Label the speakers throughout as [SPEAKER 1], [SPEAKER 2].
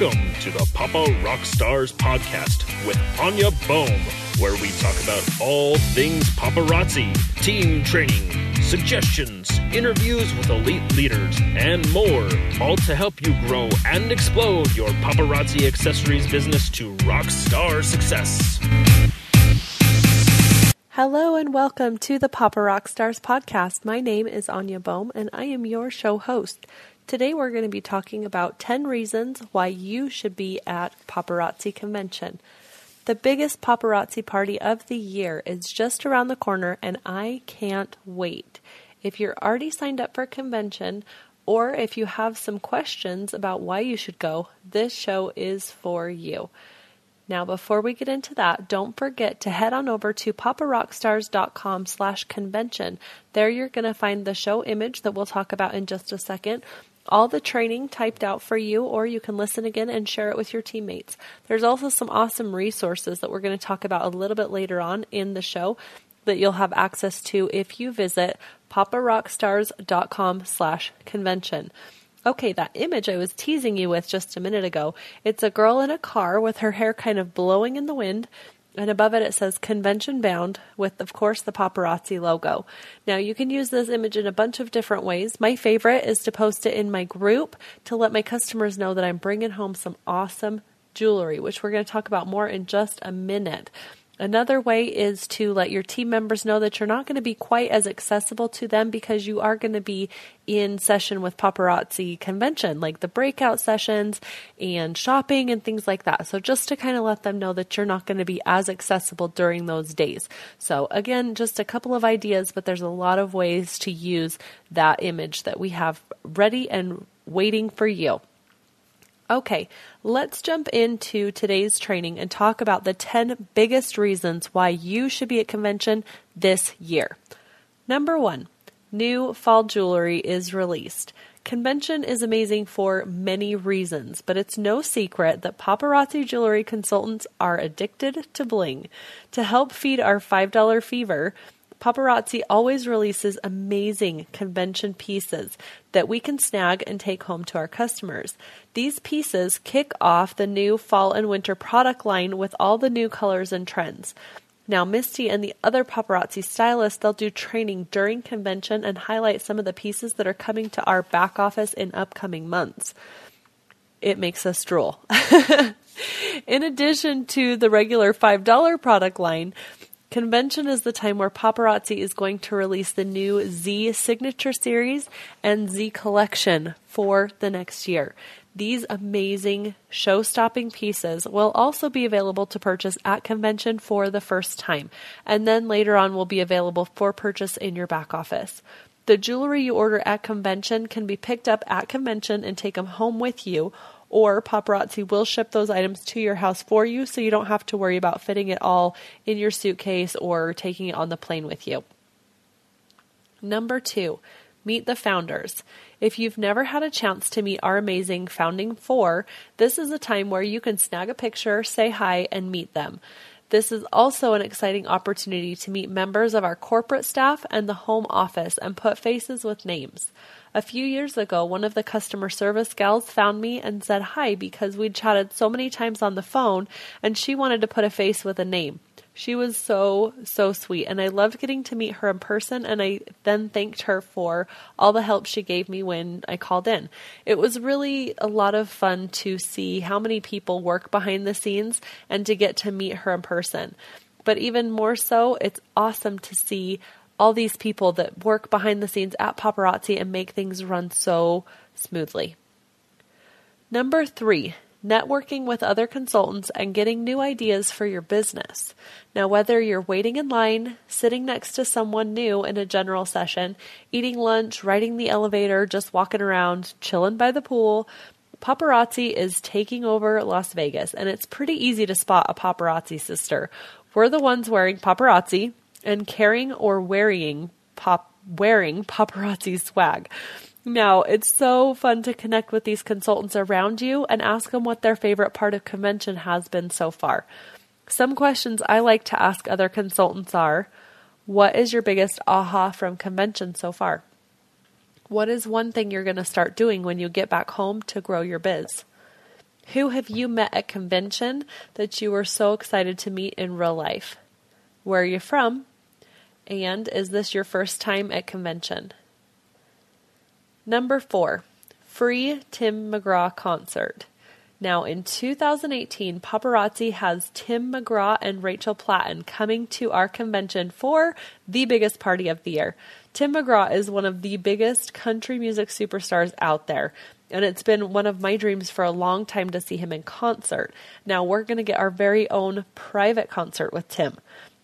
[SPEAKER 1] Welcome to the Papa Rock Stars podcast with Anya Bohm, where we talk about all things paparazzi, team training, suggestions, interviews with elite leaders, and more, all to help you grow and explode your paparazzi accessories business to rock star success.
[SPEAKER 2] Hello and welcome to the Papa Rock Stars podcast. My name is Anya Bohm and I am your show host. Today we're going to be talking about 10 reasons why you should be at Paparazzi Convention. The biggest paparazzi party of the year is just around the corner and I can't wait. If you're already signed up for convention or if you have some questions about why you should go, this show is for you. Now, before we get into that, don't forget to head on over to paparockstars.com slash convention. There you're going to find the show image that we'll talk about in just a second, all the training typed out for you, or you can listen again and share it with your teammates. There's also some awesome resources that we're going to talk about a little bit later on in the show that you'll have access to if you visit paparockstars.com slash convention. Okay, that image I was teasing you with just a minute ago. It's a girl in a car with her hair kind of blowing in the wind and above it it says convention bound with of course the paparazzi logo. Now you can use this image in a bunch of different ways. My favorite is to post it in my group to let my customers know that i'm bringing home some awesome jewelry which we're going to talk about more in just a minute Another way is to let your team members know that you're not going to be quite as accessible to them because you are going to be in session with paparazzi convention, like the breakout sessions and shopping and things like that. So just to kind of let them know that you're not going to be as accessible during those days. So again, just a couple of ideas, but there's a lot of ways to use that image that we have ready and waiting for you. Okay, let's jump into today's training and talk about the 10 biggest reasons why you should be at convention this year. Number one, new fall jewelry is released. Convention is amazing for many reasons, but it's no secret that paparazzi jewelry consultants are addicted to bling. To help feed our $5 fever, Paparazzi always releases amazing convention pieces that we can snag and take home to our customers. These pieces kick off the new fall and winter product line with all the new colors and trends. Now, Misty and the other paparazzi stylists, they'll do training during convention and highlight some of the pieces that are coming to our back office in upcoming months. It makes us drool. in addition to the regular $5 product line, Convention is the time where Paparazzi is going to release the new Z Signature Series and Zi Collection for the next year. These amazing show stopping pieces will also be available to purchase at convention for the first time, and then later on will be available for purchase in your back office. The jewelry you order at convention can be picked up at convention and taken home with you, or paparazzi will ship those items to your house for you so you don't have to worry about fitting it all in your suitcase or taking it on the plane with you. Number two, meet the founders. If you've never had a chance to meet our amazing founding four, this is a time where you can snag a picture, say hi, and meet them. This is also an exciting opportunity to meet members of our corporate staff and the home office and put faces with names. A few years ago, one of the customer service gals found me and said hi because we'd chatted so many times on the phone and she wanted to put a face with a name. She was so, so sweet, and I loved getting to meet her in person. And I then thanked her for all the help she gave me when I called in. It was really a lot of fun to see how many people work behind the scenes and to get to meet her in person. But even more so, it's awesome to see all these people that work behind the scenes at paparazzi and make things run so smoothly. Number three, networking with other consultants and getting new ideas for your business. Now, whether you're waiting in line, sitting next to someone new in a general session, eating lunch, riding the elevator, just walking around, chilling by the pool, paparazzi is taking over Las Vegas, and it's pretty easy to spot a paparazzi sister. We're the ones wearing paparazzi, and carrying or wearing pop wearing paparazzi swag. Now, it's so fun to connect with these consultants around you and ask them what their favorite part of convention has been so far. Some questions I like to ask other consultants are What is your biggest aha from convention so far? What is one thing you're going to start doing when you get back home to grow your biz? Who have you met at convention that you were so excited to meet in real life? Where are you from? And is this your first time at convention? Number four, free Tim McGraw concert. Now, in 2018, Paparazzi has Tim McGraw and Rachel Platten coming to our convention for the biggest party of the year. Tim McGraw is one of the biggest country music superstars out there, and it's been one of my dreams for a long time to see him in concert. Now, we're going to get our very own private concert with Tim.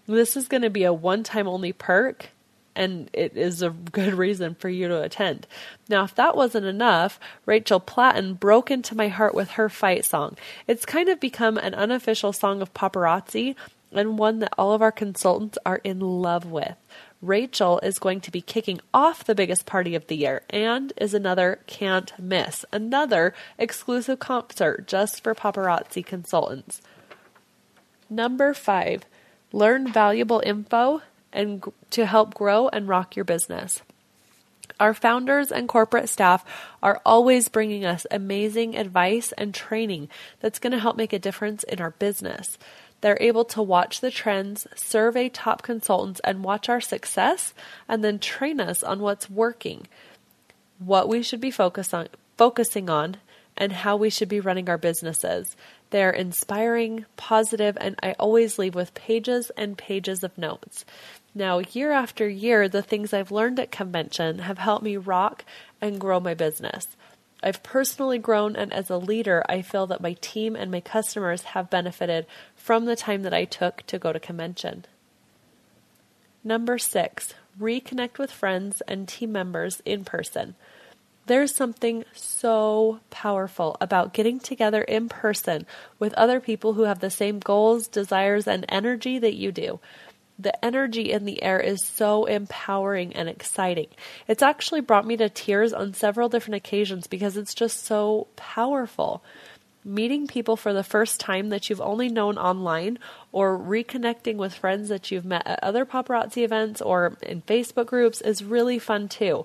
[SPEAKER 2] This is going to be a one time only perk, and it is a good reason for you to attend. Now, if that wasn't enough, Rachel Platten broke into my heart with her fight song. It's kind of become an unofficial song of paparazzi and one that all of our consultants are in love with. Rachel is going to be kicking off the biggest party of the year and is another can't miss, another exclusive concert just for paparazzi consultants. Number five, learn valuable info and to help grow and rock your business. Our founders and corporate staff are always bringing us amazing advice and training that's going to help make a difference in our business. They're able to watch the trends, survey top consultants, and watch our success, and then train us on what's working, what we should be focus on, focusing on, and how we should be running our businesses. They're inspiring, positive, and I always leave with pages and pages of notes. Now, year after year, the things I've learned at convention have helped me rock and grow my business. I've personally grown, and as a leader, I feel that my team and my customers have benefited from the time that I took to go to convention. Number six, reconnect with friends and team members in person. There's something so powerful about getting together in person with other people who have the same goals, desires, and energy that you do. The energy in the air is so empowering and exciting. It's actually brought me to tears on several different occasions because it's just so powerful. Meeting people for the first time that you've only known online or reconnecting with friends that you've met at other paparazzi events or in Facebook groups is really fun too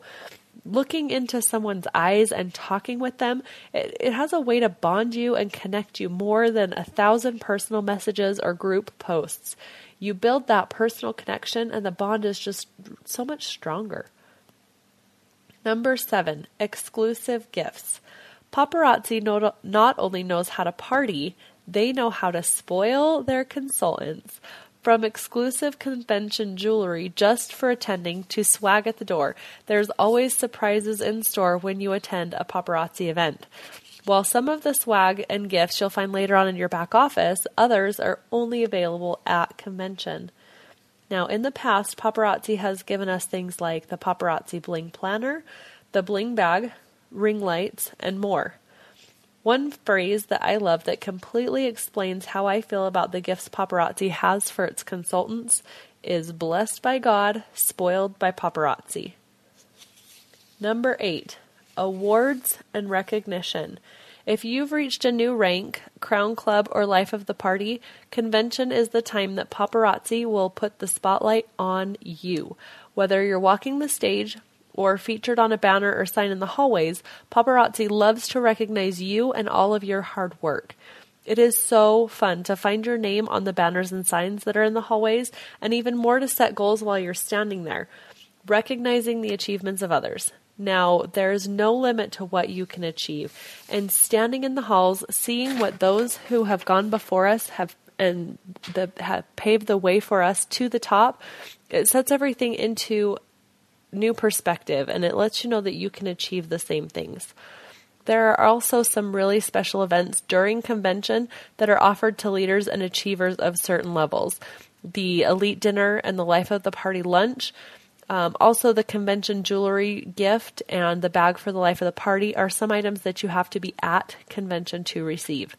[SPEAKER 2] looking into someone's eyes and talking with them, it, it, has a way to bond you and connect you more than a thousand personal messages or group posts. You build that personal connection, and the bond is just so much stronger. Number seven, exclusive gifts. Paparazzi not, not only knows how to party, they know how to spoil their consultants. From exclusive convention jewelry just for attending to swag at the door, there's always surprises in store when you attend a paparazzi event. While some of the swag and gifts you'll find later on in your back office, others are only available at convention. Now, in the past, paparazzi has given us things like the paparazzi bling planner, the bling bag, ring lights, and more. One phrase that I love that completely explains how I feel about the gifts paparazzi has for its consultants is blessed by God, spoiled by paparazzi. Number eight, awards and recognition. If you've reached a new rank, crown club, or life of the party, convention is the time that paparazzi will put the spotlight on you. Whether you're walking the stage, or featured on a banner or sign in the hallways, paparazzi loves to recognize you and all of your hard work. It is so fun to find your name on the banners and signs that are in the hallways, and even more to set goals while you're standing there, recognizing the achievements of others. Now, there is no limit to what you can achieve, and standing in the halls, seeing what those who have gone before us have and the, have paved the way for us to the top, it sets everything into new perspective and it lets you know that you can achieve the same things. There are also some really special events during convention that are offered to leaders and achievers of certain levels. The elite dinner and the life of the party lunch, um, also the convention jewelry gift and the bag for the life of the party are some items that you have to be at convention to receive.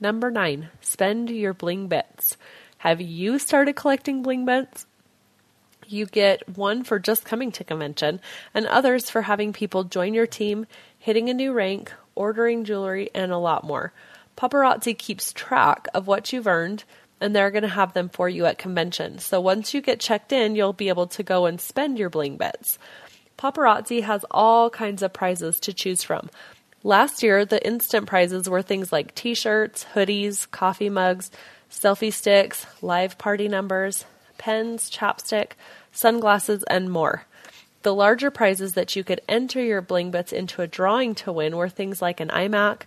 [SPEAKER 2] Number nine, spend your bling bits. Have you started collecting bling bits? You get one for just coming to convention, and others for having people join your team, hitting a new rank, ordering jewelry, and a lot more. Paparazzi keeps track of what you've earned, and they're going to have them for you at convention. So once you get checked in, you'll be able to go and spend your bling bits. Paparazzi has all kinds of prizes to choose from Last year, the instant prizes were things like t shirts, hoodies, coffee mugs, selfie sticks, live party numbers, pens, chapstick, sunglasses, and more. The larger prizes that you could enter your Bling Bits into a drawing to win were things like an iMac,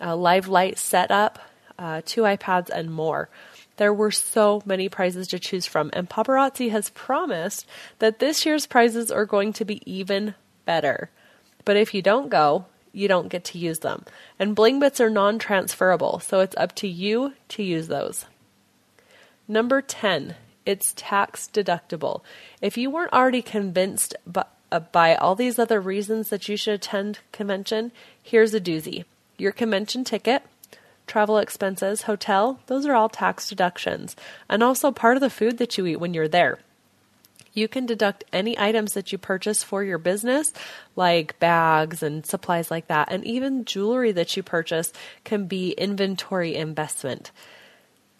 [SPEAKER 2] a live light setup, uh, two iPads, and more. There were so many prizes to choose from, and Paparazzi has promised that this year's prizes are going to be even better. But if you don't go, you don't get to use them. And Bling Bits are non transferable, so it's up to you to use those. Number 10, it's tax deductible. If you weren't already convinced by, uh, by all these other reasons that you should attend convention, here's a doozy. Your convention ticket, travel expenses, hotel, those are all tax deductions, and also part of the food that you eat when you're there. You can deduct any items that you purchase for your business, like bags and supplies like that, and even jewelry that you purchase can be inventory investment.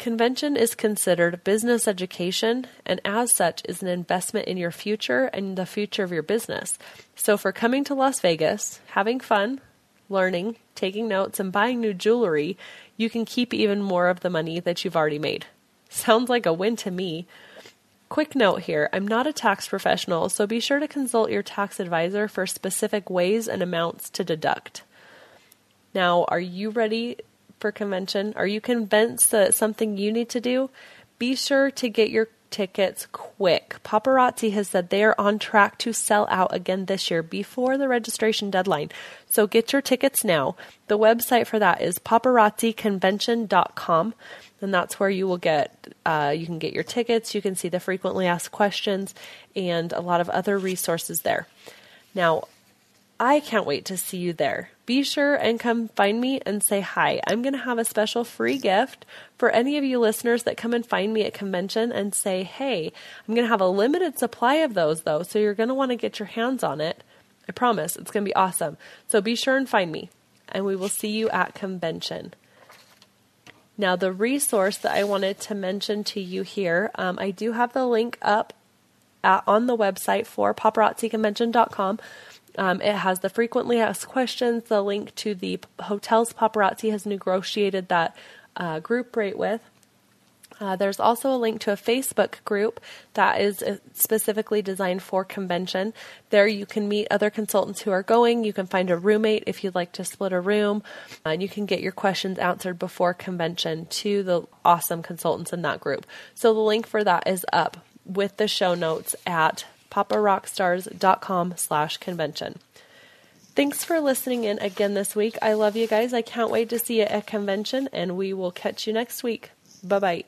[SPEAKER 2] Convention is considered business education and, as such, is an investment in your future and the future of your business. So, for coming to Las Vegas, having fun, learning, taking notes, and buying new jewelry, you can keep even more of the money that you've already made. Sounds like a win to me. Quick note here I'm not a tax professional, so be sure to consult your tax advisor for specific ways and amounts to deduct. Now, are you ready for convention? Are you convinced that it's something you need to do? Be sure to get your tickets quick. Paparazzi has said they are on track to sell out again this year before the registration deadline. So get your tickets now. The website for that is paparazziconvention.com and that's where you will get uh, you can get your tickets you can see the frequently asked questions and a lot of other resources there now I can't wait to see you there. Be sure and come find me and say hi. I'm going to have a special free gift for any of you listeners that come and find me at convention and say, hey, I'm going to have a limited supply of those though, so you're going to want to get your hands on it. I promise it's going to be awesome. So be sure and find me, and we will see you at convention. Now, the resource that I wanted to mention to you here, um, I do have the link up at, on the website for paparazziconvention.com um, it has the frequently asked questions, the link to the hotels paparazzi has negotiated that uh, group rate with. Uh, there's also a link to a Facebook group that is uh, specifically designed for convention. There you can meet other consultants who are going. You can find a roommate if you'd like to split a room. And you can get your questions answered before convention to the awesome consultants in that group. So the link for that is up with the show notes at paparockstars.com slash convention. Thanks for listening in again this week. I love you guys. I can't wait to see you at convention, and we will catch you next week. Bye bye.